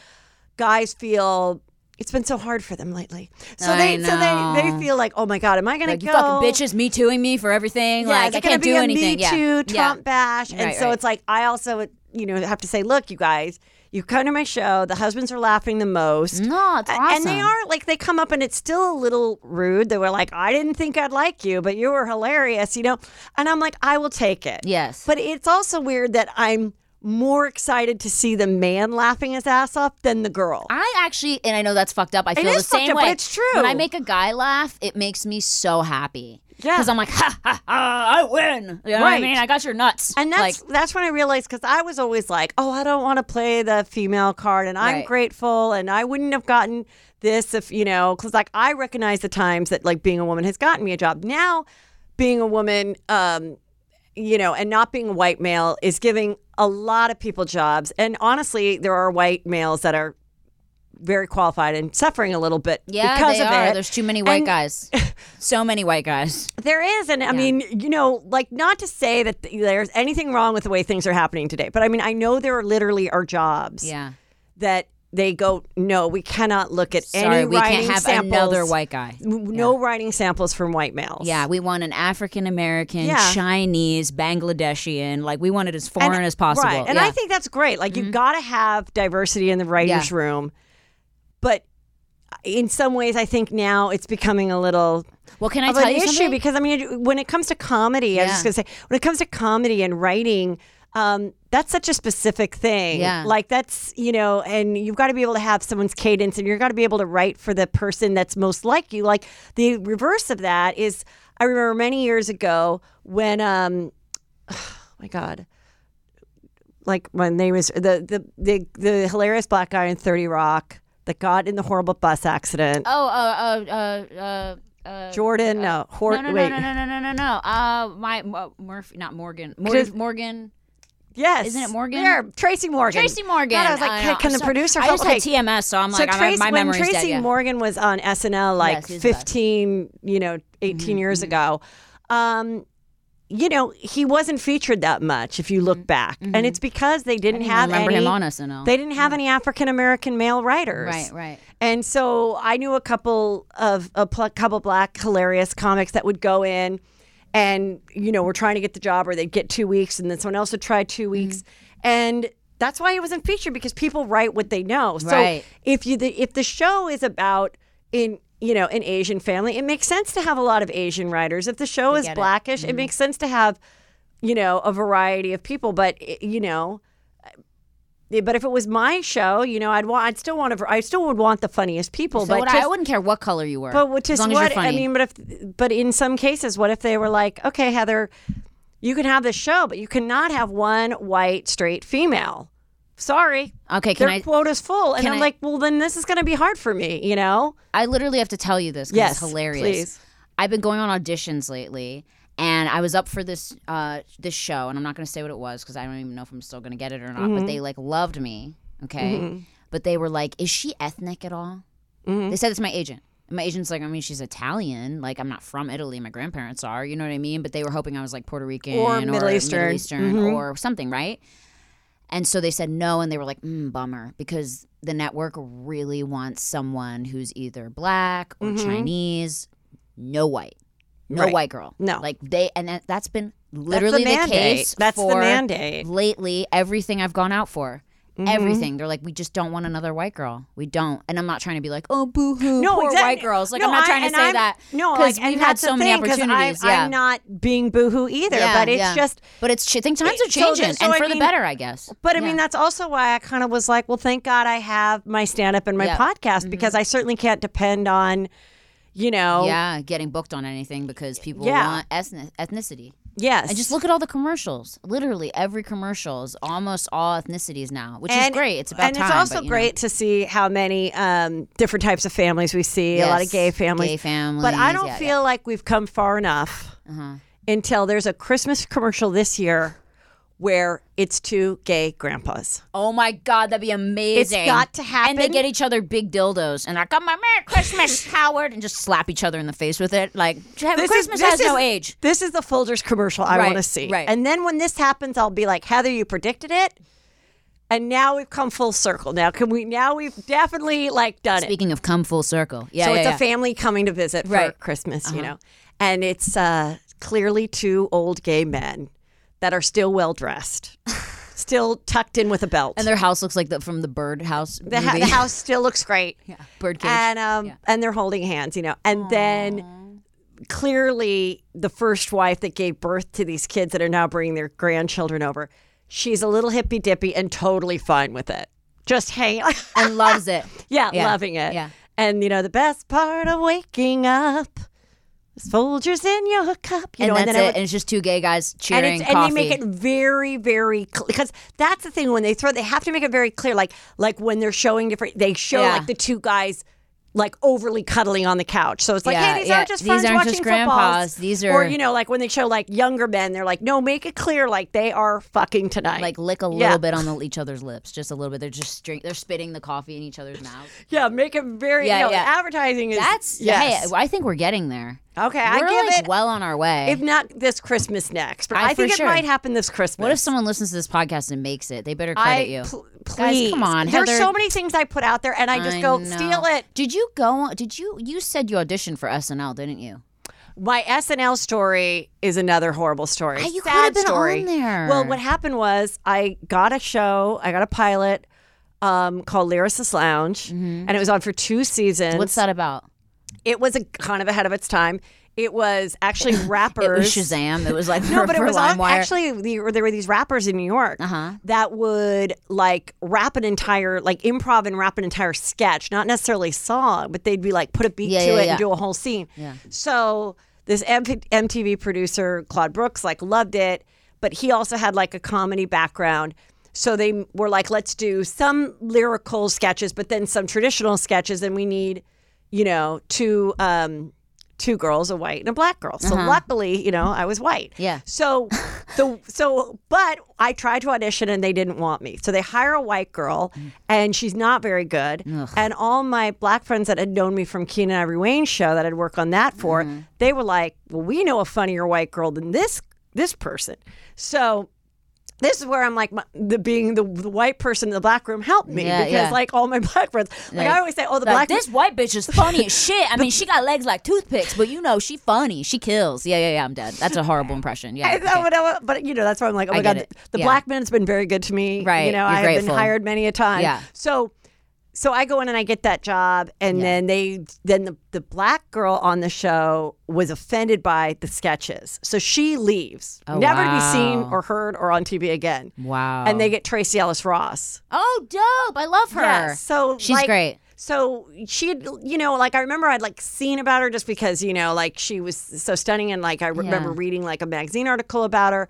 guys feel it's been so hard for them lately. So I they so they they feel like, oh my god, am I going like, to you go? fucking bitches me tooing me for everything. Yeah, like I can't do anything. Me yeah. Too Trump yeah. bash, and Right, so right. it's like I also you know have to say, look, you guys, you come to my show. The husbands are laughing the most. No, it's awesome. And they are like they come up and it's still a little rude. They were like, I didn't think I'd like you, but you were hilarious, you know. And I'm like, I will take it. Yes. But it's also weird that I'm more excited to see the man laughing his ass off than the girl. I actually, and I know that's fucked up. I feel the same up, but way. it's true. When I make a guy laugh, it makes me so happy. Yeah. Because I'm like, ha ha ha, I win. You know what I mean? I got your nuts. And that's like, that's when I realized because I was always like, oh, I don't want to play the female card, and I'm Right. grateful, and I wouldn't have gotten this if you know, because like I recognize the times that like being a woman has gotten me a job. Now, being a woman, um, you know, and not being a white male is giving a lot of people jobs. And honestly, there are white males that are very qualified and suffering a little bit yeah, because of are. it. There's too many white And- guys. so many white guys. There is, and I mean, you know, like not to say that there's anything wrong with the way things are happening today, but I mean, I know there are literally are jobs Yeah. that they go, no, we cannot look at Sorry, any we writing can't have samples, another white guy. No writing samples from white males. Yeah, we want an African American, Yeah. Chinese, Bangladeshian. Like we want it as foreign as possible. Right. And yeah. I think that's great. Like you've got to have diversity in the writers' Yeah. room, but in some ways, I think now it's becoming a little well, can I of tell an you issue something? because I mean, when it comes to comedy, I was just gonna say, when it comes to comedy and writing, um, that's such a specific thing. Yeah. Like that's you know, and you've got to be able to have someone's cadence, and you've got to be able to write for the person that's most like you. Like the reverse of that is, I remember many years ago when, um, oh my God. Like when they was the, the the the hilarious black guy in Thirty Rock that got in the horrible bus accident. oh, uh, uh, uh, uh, uh, Jordan, no, Hor- no, no, wait, no, no, no, no, no, no. Uh, my uh, Murphy, not Morgan. Morgan. Morgan. Yes. Isn't it Morgan? Yeah, Tracy Morgan. Tracy Morgan. God, I was like, Uh, can, can the so- producer I help? just had TMS, so I'm like, so I'm- Tracy, my when memory's Tracy dead. Yeah. Morgan was on SNL like Yes, he's the best. 15, you know, 18 Mm-hmm, years ago, um, you know, he wasn't featured that much if you look back. And it's because they didn't Mm-hmm. I have remember any, him on SNL. They didn't have any African American male writers. Right, right. And so I knew a couple of a pl- couple black hilarious comics that would go in and you know, we're trying to get the job or they'd get 2 weeks and then someone else would try 2 mm-hmm. weeks. And that's why it wasn't featured because people write what they know. So Right. if you the, if the show is about in you know an Asian family, it makes sense to have a lot of Asian writers. If the show is get it. blackish, it mm-hmm. makes sense to have you know a variety of people. But i- you know, but if it was my show, you know, I'd want, I'd still want to, I still would want the funniest people. So but just, I wouldn't care what color you were. but what- as just long as what you're funny. I mean, but if, but in some cases, what if they were like, okay, Heather, you can have this show, but you cannot have one white straight female. Sorry. Okay, can Their I? quota's full. And I'm I- like, well, then this is going to be hard for me, you know? I literally have to tell you this because Yes, it's hilarious. please. I've been going on auditions lately, and I was up for this uh, this show, and I'm not going to say what it was because I don't even know if I'm still going to get it or not. Mm-hmm. But they like loved me, okay. But they were like, "Is she ethnic at all?" Mm-hmm. They said it's my agent. And my agent's like, I mean, she's Italian. Like, I'm not from Italy. My grandparents are. You know what I mean? But they were hoping I was like Puerto Rican Or Middle Eastern. Middle Eastern Mhm. or something, right? And so they said no, and they were like, mm, bummer, because the network really wants someone who's either black or Chinese, no white, no Mm-hmm. Right. white girl. No. like they, and that, that's been literally the, mandate. case. That's the mandate. Lately, everything I've gone out for. Mm-hmm. Everything. They're like, we just don't want another white girl. We don't. And I'm not trying to be like, oh, boo hoo, No, poor exactly. white girls. Like, No, I'm not I- trying to say I'm- that. No, because like, we've had so many thing, opportunities. I'm, yeah. I'm not being boohoo either, Yeah, but it's yeah. just. But it's ch- think times are So the- changing, so and I for the better, I guess. But I mean, that's also why I kind of was like, well, thank God I have my stand up and my podcast because I certainly can't depend on, you know, Yeah, getting booked on anything because people Yeah. want ethni- ethnicity. yes. And just look at all the commercials. Literally every commercial is almost all ethnicities now, which is great. It's about and time. it's also but, you know. great to see how many um, different types of families we see. a lot of gay families. gay families, But I don't yeah, feel like we've come far enough Uh-huh. until there's a Christmas commercial this year where it's two gay grandpas. Oh my god, that'd be amazing! It's got to happen. And they get each other big dildos, and like, "Oh my Merry Christmas, Howard," and just slap each other in the face with it. Like, Christmas has no age. This is the Folgers commercial I Right, want to see. right. And then when this happens, I'll be like, Heather, you predicted it. And now we've come full circle. Now can we? Now we've definitely like done it. Speaking of come full circle, yeah, so yeah, it's yeah. a family coming to visit for Right. Uh-huh. Christmas, you know, and it's uh, clearly two old gay men that are still well dressed, still tucked in with a belt. and their house looks like the from the Bird House the, ha- movie. the house still looks great. yeah, bird cage. and um Yeah. and they're holding hands, you know. And then clearly the first wife that gave birth to these kids that are now bringing their grandchildren over, she's a little hippy dippy and totally fine with it. Just hang, and loves it. yeah, Yeah, loving it. yeah. And you know the best part of waking up is Folgers in your cup. You and know, that's then it. would- and it's just two gay guys and, cheering it's, and they make it very, very clear because that's the thing when they throw, they have to make it very clear. Like, like when they're showing different, they show Yeah. like the two guys like overly cuddling on the couch. So it's like, Yeah, hey, these yeah. aren't just These friends aren't watching just football. grandpas. These are, or you know, like when they show like younger men, they're like, no, make it clear like they are fucking tonight. like lick a little Yeah. bit on the, each other's lips, just a little bit. They're just drink, they're spitting the coffee in each other's mouth. yeah, make it very. Yeah, you know, yeah. Advertising is That's yes. hey, I think we're getting there. Okay. I we're give like it well on our way. if not this Christmas next, but I- I, think it sure. might happen this Christmas. what if someone listens to this podcast and makes it? They better credit I you. pl- Guys, please come on, There's Heather. so many things I put out there, and I just go know. steal it. Did you go? on Did you? You said you auditioned for SNL, didn't you? My SNL story is another horrible story. Ah, you could have been story. on there. Well, what happened was I got a show, I got a pilot um, called Lyricist Lounge, and it was on for two seasons. Mm-hmm. What's that about? It was a kind of ahead of its time. It was actually rappers. It was Shazam. It was like No, but it was on, actually the, there were these rappers in New York Uh-huh. that would like rap an entire like improv and rap an entire sketch, not necessarily song, but they'd be like put a beat Yeah, to yeah, it yeah. and do a whole scene. So this MTV producer Claude Brooks like loved it, but he also had like a comedy background. So they were like, let's do some lyrical sketches, but then some traditional sketches, and we need, you know, two um, two girls, a white and a black girl. So luckily, you know, I was white. Uh-huh. Yeah. So the so but I tried to audition and they didn't want me. So they hire a white girl and she's not very good. And all my black friends that had known me from Keenen Ivory Wayans' show that I'd work on that for, Mm-hmm. they were like, Well, we know a funnier white girl than this this person. So this is where I'm like, my, the being the, the white person in the black room helped me Yeah, because yeah. like all my black friends, like, I always say, oh, the Like, black this white bitch is funny as shit. I mean, she got legs like toothpicks, but you know, she funny. She kills. Yeah, yeah, yeah. I'm dead. That's a horrible impression. Yeah. I okay. know, but, you know that's why I'm like, oh my god, it. the, the black man's been very good to me. Right, You know, I grateful. been hired many a time. Yeah. So, so I go in and I get that job, and then they, then the the black girl on the show was offended by the sketches, so she leaves, Oh, never to be seen or heard or on TV again. Wow. And they get Tracee Ellis Ross. Oh, dope! I love her. Yeah, so she's like, great. so she had, you know, like I remember I'd like seen about her just because, you know, like she was so stunning and like I remember Yeah. reading like a magazine article about her.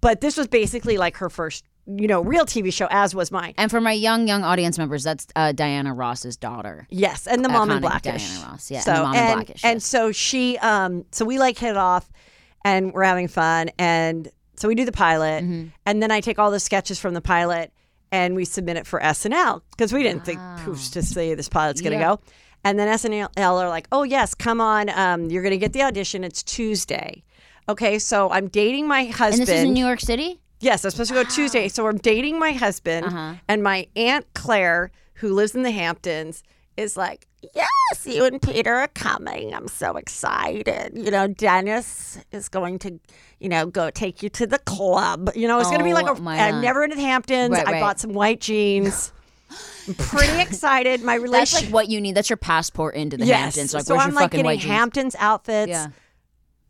But this was basically like her first, you know, real TV show, as was mine. And for my young, young audience members, that's uh, Diana Ross's daughter. Yes, and the mom in Iconic blackish. Diana Ross, yeah, and So the Mom in Blackish, and yes. so she, um, so we like hit it off, and we're having fun, and so we do the pilot, Mm-hmm. and then I take all the sketches from the pilot, and we submit it for SNL because we didn't think who's to say this pilot's gonna Yeah. go, and then SNL are like, oh yes, come on, um, you're gonna get the audition. It's Tuesday. Okay, so I'm dating my husband. And this is in New York City? Yes, I'm supposed to go Tuesday. So I'm dating my husband, Uh-huh. and my aunt Claire, who lives in the Hamptons, is like, "Yes, you and Peter are coming. I'm so excited. You know, Dennis is going to, you know, go take you to the club. You know, it's going to be like Oh, a. my I've God. never been to the Hamptons. Right, I right. bought some white jeans. I'm pretty excited. My That's relationship. like what you need. That's your passport into the yes. Hamptons. Like, so where's I'm your like fucking getting white jeans? Hamptons outfits Yeah.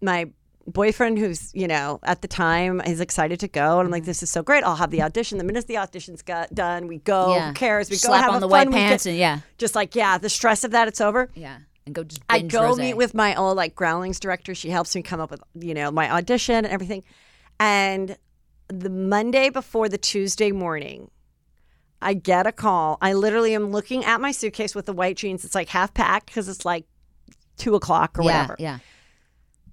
my boyfriend who's you know at the time is excited to go and i'm Mm-hmm. like this is so great i'll have the audition the minute the audition's got done we go Yeah. who cares we go have on the white pants and yeah. just like yeah the stress of that it's over Yeah. And go just i go rosé. meet with my old like Groundlings director she helps me come up with you know my audition and everything and the monday before the tuesday morning i get a call i literally am looking at my suitcase with the white jeans it's like half packed because it's like two o'clock or yeah, whatever Yeah.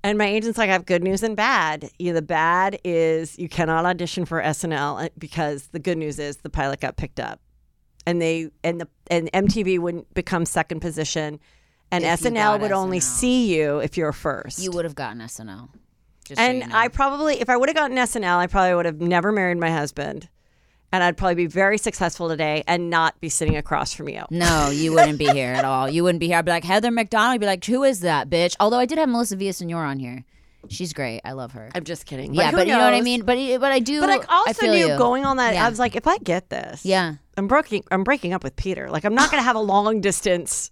And my agent's like, I have good news and bad. You know, the bad is you cannot audition for SNL uh, because the good news is the pilot got picked up, and they and the and MTV wouldn't become second position, and If you SNL got would only SNL. see you if you're first. You would have gotten SNL. Just so and you know. I probably, if I would have gotten SNL, I probably would have never married my husband, and I'd probably be very successful today and not be sitting across from you. No, you wouldn't be here at all. You wouldn't be here. I'd be like, Heather McDonald. I'd be like, who is that bitch? Although I did have Melissa Villasenor on here. She's great. I love her. I'm just kidding. yeah, who but you know what I mean? But but I do But I I also feel knew you. going on that, Yeah. I was like, if I get this, Yeah. I'm breaking. I'm breaking up with Peter. Like I'm not going to have a long distance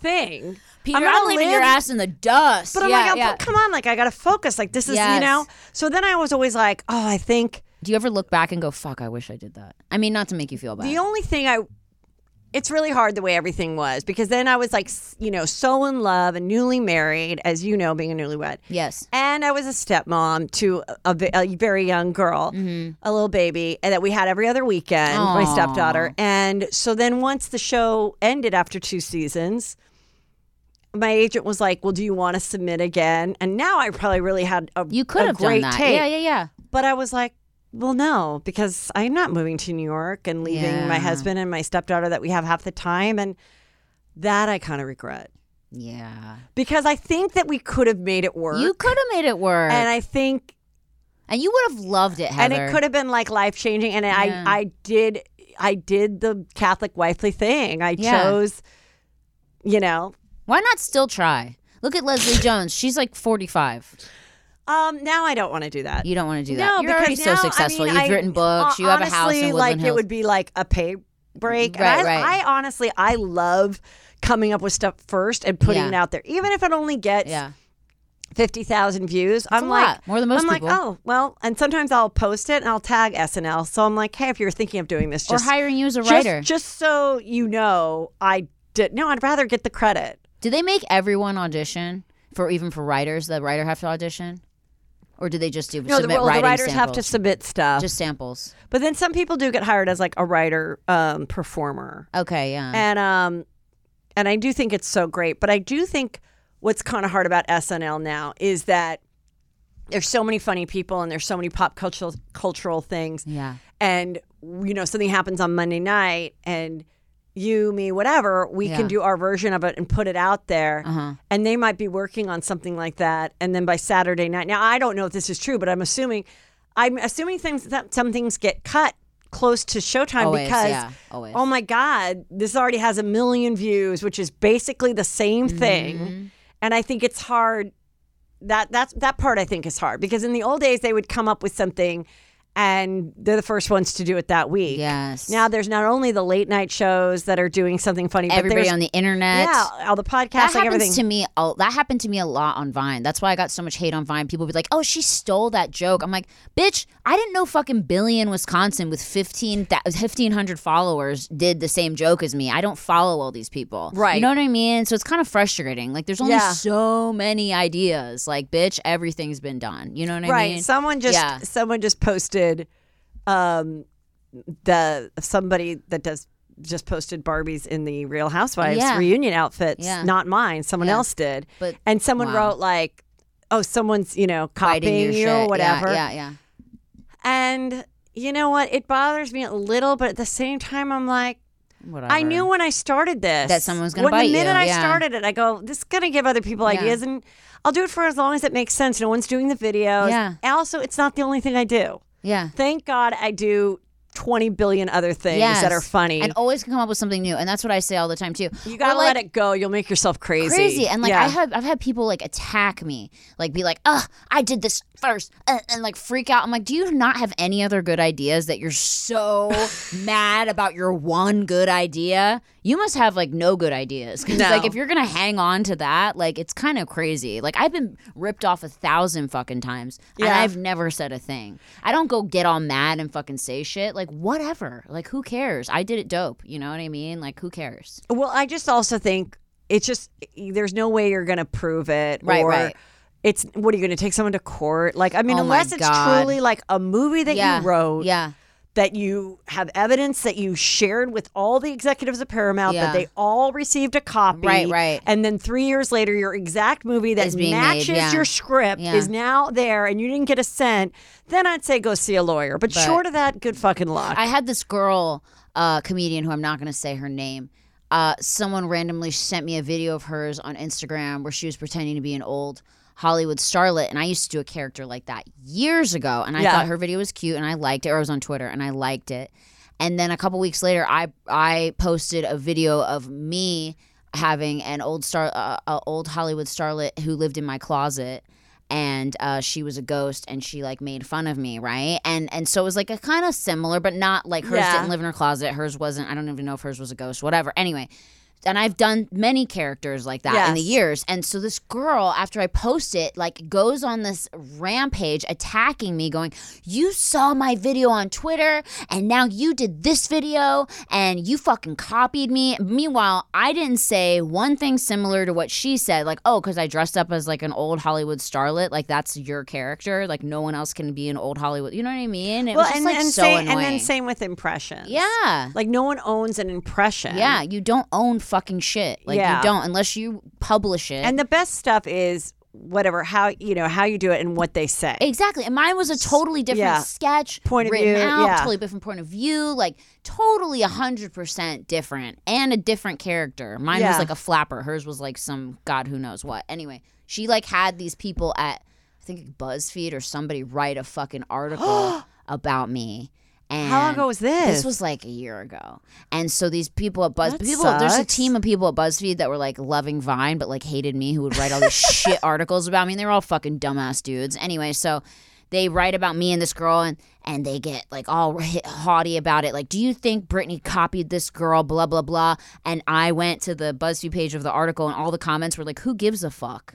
thing. Peter, I'm I'm, gonna leaving your ass in the dust. But I'm yeah, like, yeah. oh, come on, like I got to focus. Like this is, you know. So then I was always like, oh, I think Do you ever look back and go, fuck, I wish I did that? I mean, not to make you feel bad. the only thing I. It's really hard the way everything was because then I was like, you know, so in love and newly married, as you know, being a newlywed. yes. And I was a stepmom to a, a very young girl, mm-hmm. a little baby, and that we had every other weekend, my stepdaughter. And so then once the show ended after two seasons, my agent was like, Well, do you want to submit again? And now I probably really had a, You could a have great done that. tape. Yeah, yeah, yeah. But I was like, well, no, because I'm not moving to New York and leaving my husband and my stepdaughter that we have half the time. And that I kind of regret Yeah. because I think that we could have made it work. You could have made it work. and And, I think And you would have loved it, Heather. and it could have been like life changing. And Yeah. I, I did, I did the Catholic wifely thing. I Yeah. chose, you know. Why not still try? Look at Leslie Jones. She's like 45. Um, now I don't want to do that. You don't want to do that. No, You're already because so now, I successful. mean, You've I- written books. uh, you have a house honestly, like Woodland it would be like a pay break. Right, I, right. I honestly, I love coming up with stuff first and putting Yeah. it out there, even if it only gets yeah. fifty thousand views. I'm a like lot. More than most I'm people. like, oh well, and sometimes I'll post it and I'll tag SNL. So I'm like, hey, if you're thinking of doing this, Or just hiring you as a just- writer. just so you know, I did. No, I'd rather get the credit. Do they make everyone audition for even for writers? The writer have to audition, or do they just do No, the, well, the writers have to submit stuff, just samples? but then some people do get hired as like a writer um, performer. Okay, yeah. and um and I do think it's so great, but I do think what's kind of hard about SNL now is that there's so many funny people and there's so many pop cultural cultural things yeah. and you know something happens on Monday night and you me whatever we Yeah. can do our version of it and put it out there Uh-huh. and they might be working on something like that and then by Saturday night now I don't know if this is true but I'm assuming I'm assuming things that some things get cut close to showtime Always, because yeah, oh my god this already has a million views which is basically the same Mm-hmm. thing and I think it's hard that that's that part I think is hard because in the old days they would come up with something and they're the first ones to do it that week. Yes. Now there's not only the late night shows that are doing something funny, Everybody on the internet. yeah, all the podcasts, That like happens everything. to me. a- That happened to me a lot on Vine. That's why I got so much hate on Vine. People be like, "Oh, she stole that joke." I'm like, "Bitch, I didn't know fucking Billy in Wisconsin with 15 1500 followers did the same joke as me. I don't follow all these people. Right. You know what I mean? So it's kind of frustrating. Like, there's only Yeah. so many ideas. Like, bitch, everything's been done. You know what I right. mean? Right. Someone just Yeah. someone just posted um the somebody that does just posted Barbies in the Real Housewives Yeah. reunion outfits. Yeah. Not mine. Someone Yeah. else did. But- and someone wow. wrote like, "Oh, someone's you know copying you or whatever." Yeah, yeah. And you know what? It bothers me a little, but at the same time, I'm like. Whatever. I knew when I started this That someone was gonna when bite the you, minute I yeah. started it, I go, "This is gonna give other people ideas, and I'll do it for as long as it makes sense. No one's doing the videos. Yeah. Also, it's not the only thing I do. Yeah. Thank God I do 20 billion other things Yes. that are funny. and always can come up with something new, and that's what I say all the time too. you gotta like, let it go. You'll make yourself crazy. crazy. And like Yeah. I have I've had people like attack me, like be like, "Ugh, I did this first, and, and like freak out." I'm like, "Do you not have any other good ideas that you're so mad about your one good idea? You must have like no good ideas because No. like if you're gonna hang on to that, like it's kind of crazy. Like I've been ripped off a thousand fucking times, and Yeah. I've never said a thing. I don't go get all mad and fucking say shit. Like whatever. Like who cares? I did it dope. You know what I mean? Like who cares? Well, I just also think it's just there's no way you're gonna prove it. Right, or right. It's what are you gonna take someone to court? Like I mean, Oh my unless it's God. truly like a movie that yeah. you wrote, Yeah. that you have evidence that you shared with all the executives of Paramount Yeah. that they all received a copy. Right, right. And then three years later, your exact movie that Is being made, matches yeah. your script Yeah. is now there and you didn't get a cent, then I'd say go see a lawyer. But, But- short of that, good fucking luck. I had this girl, uh, comedian who I'm not going to say her name. Uh, someone randomly sent me a video of hers on Instagram where she was pretending to be an old Hollywood starlet, and I used to do a character like that years ago, and I Yeah. thought her video was cute, and I liked it. Or I was on Twitter, and I liked it. And then a couple weeks later, I I posted a video of me having an old star, uh, uh, old Hollywood starlet who lived in my closet, and uh, she was a ghost, and she like made fun of me, right? And and so it was like a kind of similar, but not like hers Yeah. didn't live in her closet. Hers wasn't. I don't even know if hers was a ghost. Whatever. Anyway. And I've done many characters like that in the years. And so this girl, after I post it, like goes on this rampage attacking me, going, You saw my video on Twitter and now you did this video and you fucking copied me. Meanwhile, I didn't say one thing similar to what she said, like, oh, because I dressed up as like an old Hollywood starlet, like that's your character. Like no one else can be an old Hollywood. You know what I mean? It was just and, like and so same, annoying. and then same with impressions. yeah. Like no one owns an impression. Yeah, you don't own fucking shit. Like Yeah. you don't unless you publish it. And the best stuff is whatever how you know how you do it and what they say. exactly. And mine was a totally different Yeah. sketch, Point of written view, out, yeah. totally different point of view, like totally hundred percent different and a different character. Mine was like a flapper. Hers was like some god who knows what. Anyway, she like had these people at I think BuzzFeed or somebody write a fucking article about me. And How long ago was this? This was like a year ago. And so these people at Buzz That people there's a sucks. team of people at BuzzFeed that were like loving Vine but like hated me who would write all these shit articles about me. And they were all fucking dumbass dudes. Anyway, so they write about me and this girl and and they get like all haughty about it like do you think Brittany copied this girl blah blah blah and I went to the BuzzFeed page of the article and all the comments were like who gives a fuck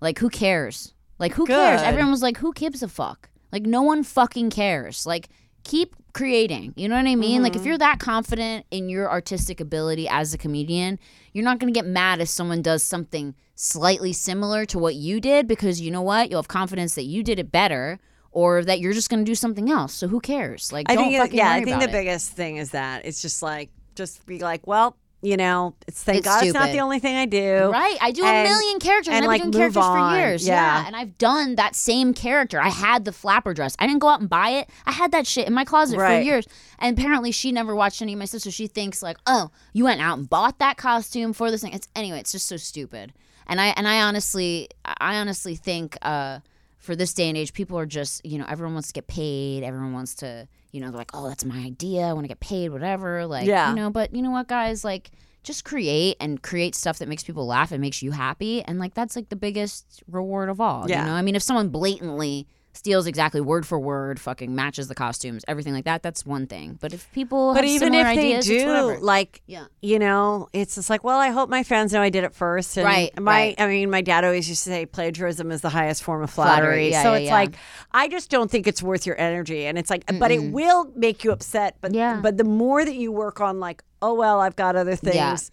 like who cares like who cares Good. everyone was like who gives a fuck like no one fucking cares like keep creating you know what i mean like if Mm-hmm. you're that confident in your artistic ability as a comedian you're not going to get mad if someone does something slightly similar to what you did because you know what you'll have confidence that you did it better or that you're just going to do something else so who cares like I think it- yeah, I think the it. biggest thing is that it's just like just be like, well, you know, it's thank It's God it's not the only thing I do. Right. I do a million characters. and, I've like, been doing characters on. for years. Yeah. And I've done that same character. I had the flapper dress. I didn't go out and buy it. I had that shit in my closet Right. for years. And apparently she never watched any of my sisters. She thinks like, oh, you went out and bought that costume for this thing. It's anyway, it's just so stupid. And I and I honestly I honestly think uh for this day and age, people are just, you know, everyone wants to get paid. Everyone wants to, you know, they're like, oh, that's my idea. I want to get paid, whatever. Like, Yeah. you know, but you know what, guys? Like, just create and create stuff that makes people laugh and makes you happy. And like, that's like the biggest reward of all. Yeah. You know, I mean, if someone blatantly steals exactly word for word, fucking matches the costumes, everything like that, that's one thing. But if people But have even if ideas, they do, like, Yeah. you know, it's just like, well, I hope my fans know I did it first. And Right, My, right. I mean, my dad always used to say plagiarism is the highest form of Flattery, flattery. yeah, so yeah, it's yeah. like, I just don't think it's worth your energy. And it's like, but it will make you upset. But Yeah. but the more that you work on, like, oh well, I've got other things.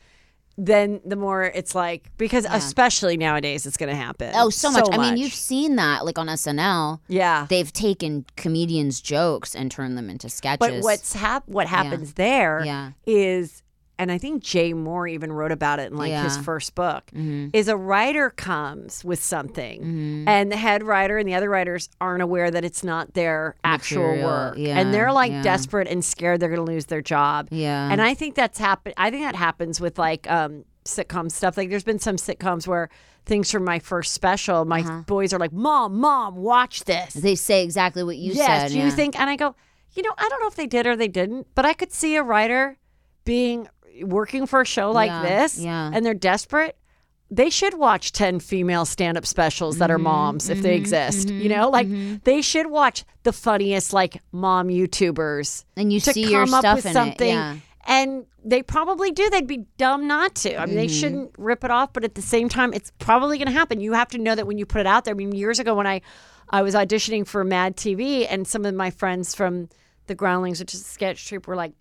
Yeah. Then the more it's like because especially nowadays it's going to happen. Oh, so much. I mean, you've seen that like on SNL. yeah. They've taken comedians' jokes and turned them into sketches. But what's hap- what happens there is, Yeah. And I think Jay Mohr even wrote about it in like his Yeah. Mm-hmm. first book, is a writer comes with something, and the head writer and the other writers aren't aware that it's not their actual work, yeah, and they're like yeah. desperate and scared they're going to lose their job. Yeah. and I think that's happen. I think that happens with like um, sitcom stuff. Like there's been some sitcoms where. Things from my first special, my Uh-huh. boys are like, "Mom, mom, watch this." they say exactly what you yes, said. do you think? And I go, you know, I don't know if they did or they didn't, but I could see a writer being working for a show like Yeah, this, yeah. and they're desperate. They should watch ten female stand-up specials that are Mm-hmm, moms if they exist. You know, like they should watch the funniest like mom YouTubers And you to see come your up stuff with in it, something. yeah. And they probably do. They'd be dumb not to. I mean, they Mm-hmm. shouldn't rip it off, but at the same time, it's probably going to happen. You have to know that when you put it out there. I mean, years ago when I, I was auditioning for Mad TV, and some of my friends from the Groundlings, which is a sketch troupe, were like,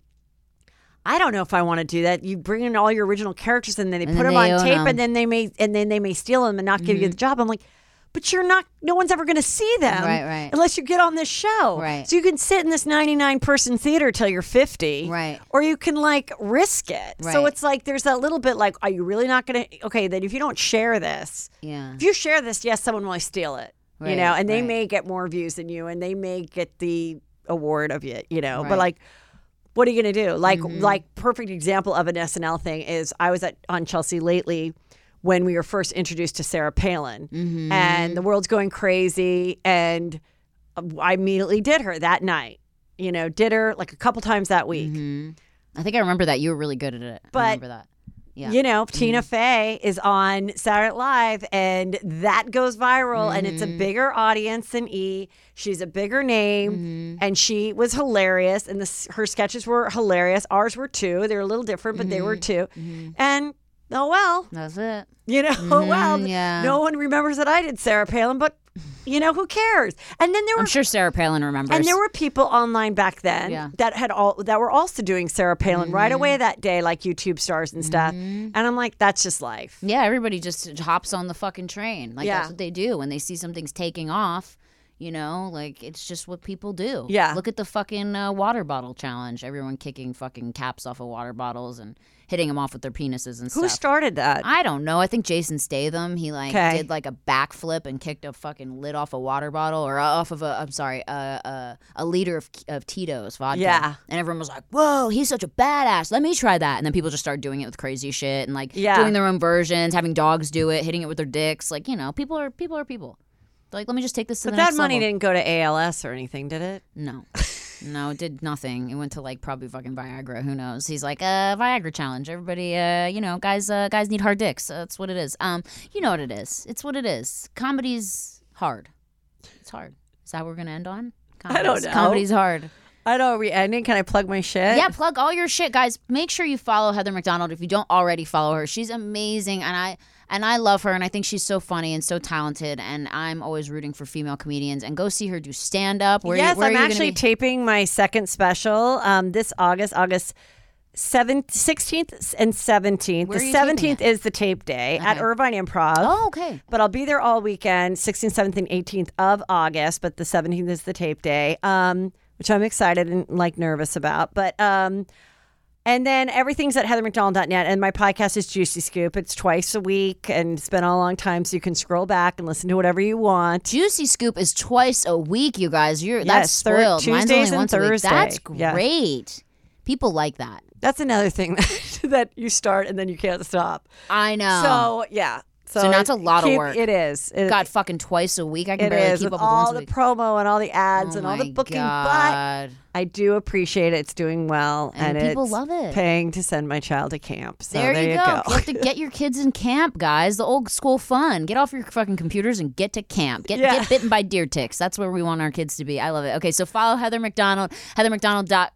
I don't know if I want to do that. You bring in all your original characters, and then they And put then them they on tape tape, 'em. and then they may, and then they may steal them and not give you the job. I'm like. But you're not. No one's ever going to see them, Mm-hmm. Right, right. Unless you get on this show, Right. So you can sit in this 99 person theater till you're 50, Right. Or you can like risk it. So it's like there's that little bit like, are you really not going to? Okay, then if you don't share this, Yeah. if you share this, yes, someone will steal it, you know, and they right. may get more views than you, and they may get the award of it, you know. Right. But like, what are you going to do? Like, Mm-hmm. like perfect example of an SNL thing is I was at on Chelsea Lately when we were first introduced to Sarah Palin, Mm-hmm. and the world's going crazy, and I immediately did her that night. You know, did her like a couple times that week. Mm-hmm. I think I remember that. You were really good at it. But- I remember that. Yeah. You know, Tina mm-hmm. Fey is on Saturday Night Live, and that goes viral, and it's a mm-hmm. bigger audience than E. She's a bigger name, mm-hmm. and she was hilarious, and the, her sketches were hilarious. Ours were too. They were a little different, but they were too. And oh well, That's it. you know, oh well. yeah. No one remembers that I did Sarah Palin, but you know who cares? And then there were I'm sure Sarah Palin remembers. and there were people online back then Yeah. Mm-hmm. that had all that were also doing Sarah Palin right away that day, like YouTube stars and stuff. And I'm like, that's just life. Yeah, everybody just hops on the fucking train. Like Yeah. that's what they do when they see something's taking off. You know, like it's just what people do. Yeah. Look at the fucking uh, water bottle challenge. Everyone kicking fucking caps off of water bottles and hitting them off with their penises and stuff. Who started that? I don't know. I think Jason Statham. He like 'Kay. did like a backflip and kicked a fucking lid off a water bottle or off of a. I'm sorry, a a, a liter of, of Tito's vodka. Yeah. And everyone was like, "Whoa, he's such a badass. Let me try that." And then people just started doing it with crazy shit and like Yeah. doing their own versions, having dogs do it, hitting it with their dicks. Like you know, people are people are people. They're like, let me just take this to but the that next money level. didn't go to ALS or anything, did it? No. No, it did nothing. It went to like probably fucking Viagra. Who knows? He's like, uh, Viagra challenge. Everybody, uh, you know, guys, uh, guys need hard dicks. That's what it is. Um, you know what it is. It's what it is. Comedy's hard. It's hard. Is that what we're gonna end on? I don't Comedy's- know. Comedy's hard. I know. Are we ending? Can I plug my shit? Yeah, plug all your shit, guys. Make sure you follow Heather McDonald if you don't already follow her. She's amazing, and I and I love her, and I think she's so funny and so talented. And I'm always rooting for female comedians. And go see her do stand up. Where yes, you, I'm actually taping my second special um, this August, August. 7th, 16th and 17th. Where the 17th is the tape day at Irvine Improv. oh, okay. But I'll be there all weekend, 16th, 17th, and 18th of August. But the 17th is the tape day, um, which I'm excited and like nervous about. But um, and then everything's at heathermcdonald.net. And my podcast is Juicy Scoop. It's twice a week, and it's been a long time, so you can scroll back and listen to whatever you want. Juicy Scoop is twice a week, you guys. You're that's thir- spoiled. Mine's Tuesdays only and once a week. Thursday. That's Yeah. great. People like that. That's another thing that, that you start and then you can't stop. I know. So yeah. So, So that's a lot of work. It is. It, God, fucking twice a week. I can barely is keep up with all the week. promo and all the ads Oh and all the booking. But God. I do appreciate it. It's doing well, And and, people love it. Paying to send my child to camp. So there, there, you you go. go. You have to get your kids in camp, guys. The old school fun. Get off your fucking computers and get to camp. Get Yeah. get bitten by deer ticks. That's where we want our kids to be. I love it. Okay, so follow Heather McDonald, Heather heathermcdonald.com.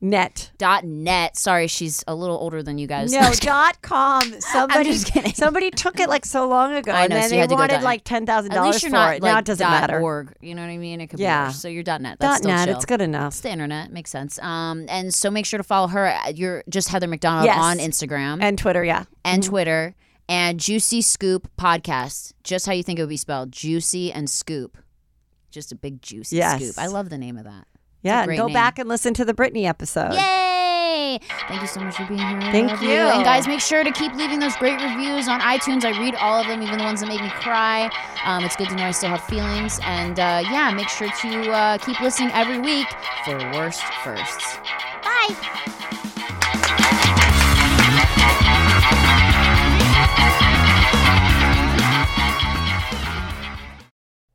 Net. Dot net. Sorry, she's a little older than you guys. No, dot com. Somebody, just kidding. somebody took it like so long ago, I and know, then so they had to go wanted like ten thousand dollars for not it. like now it doesn't matter. org. You know what I mean? It could Yeah. be worse. So you're dot net. That's Dot net. chill. It's good enough. It's the internet. Makes sense. Um, and so make sure to follow her. You're just Heather McDonald Yes. on Instagram And Twitter, yeah. and Twitter and Juicy Scoop podcast. Just how you think it would be spelled. Juicy and Scoop. Just a big juicy Yes. scoop. I love the name of that. Yeah, and go name. back and listen to the Britney episode. Yay! Thank you so much for being here. Thank love you. And guys, make sure to keep leaving those great reviews on iTunes. I read all of them, even the ones that make me cry. Um, it's good to know I still have feelings. And uh, yeah, make sure to uh, keep listening every week for Worst Firsts. Bye.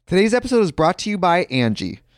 Today's episode is brought to you by Angi.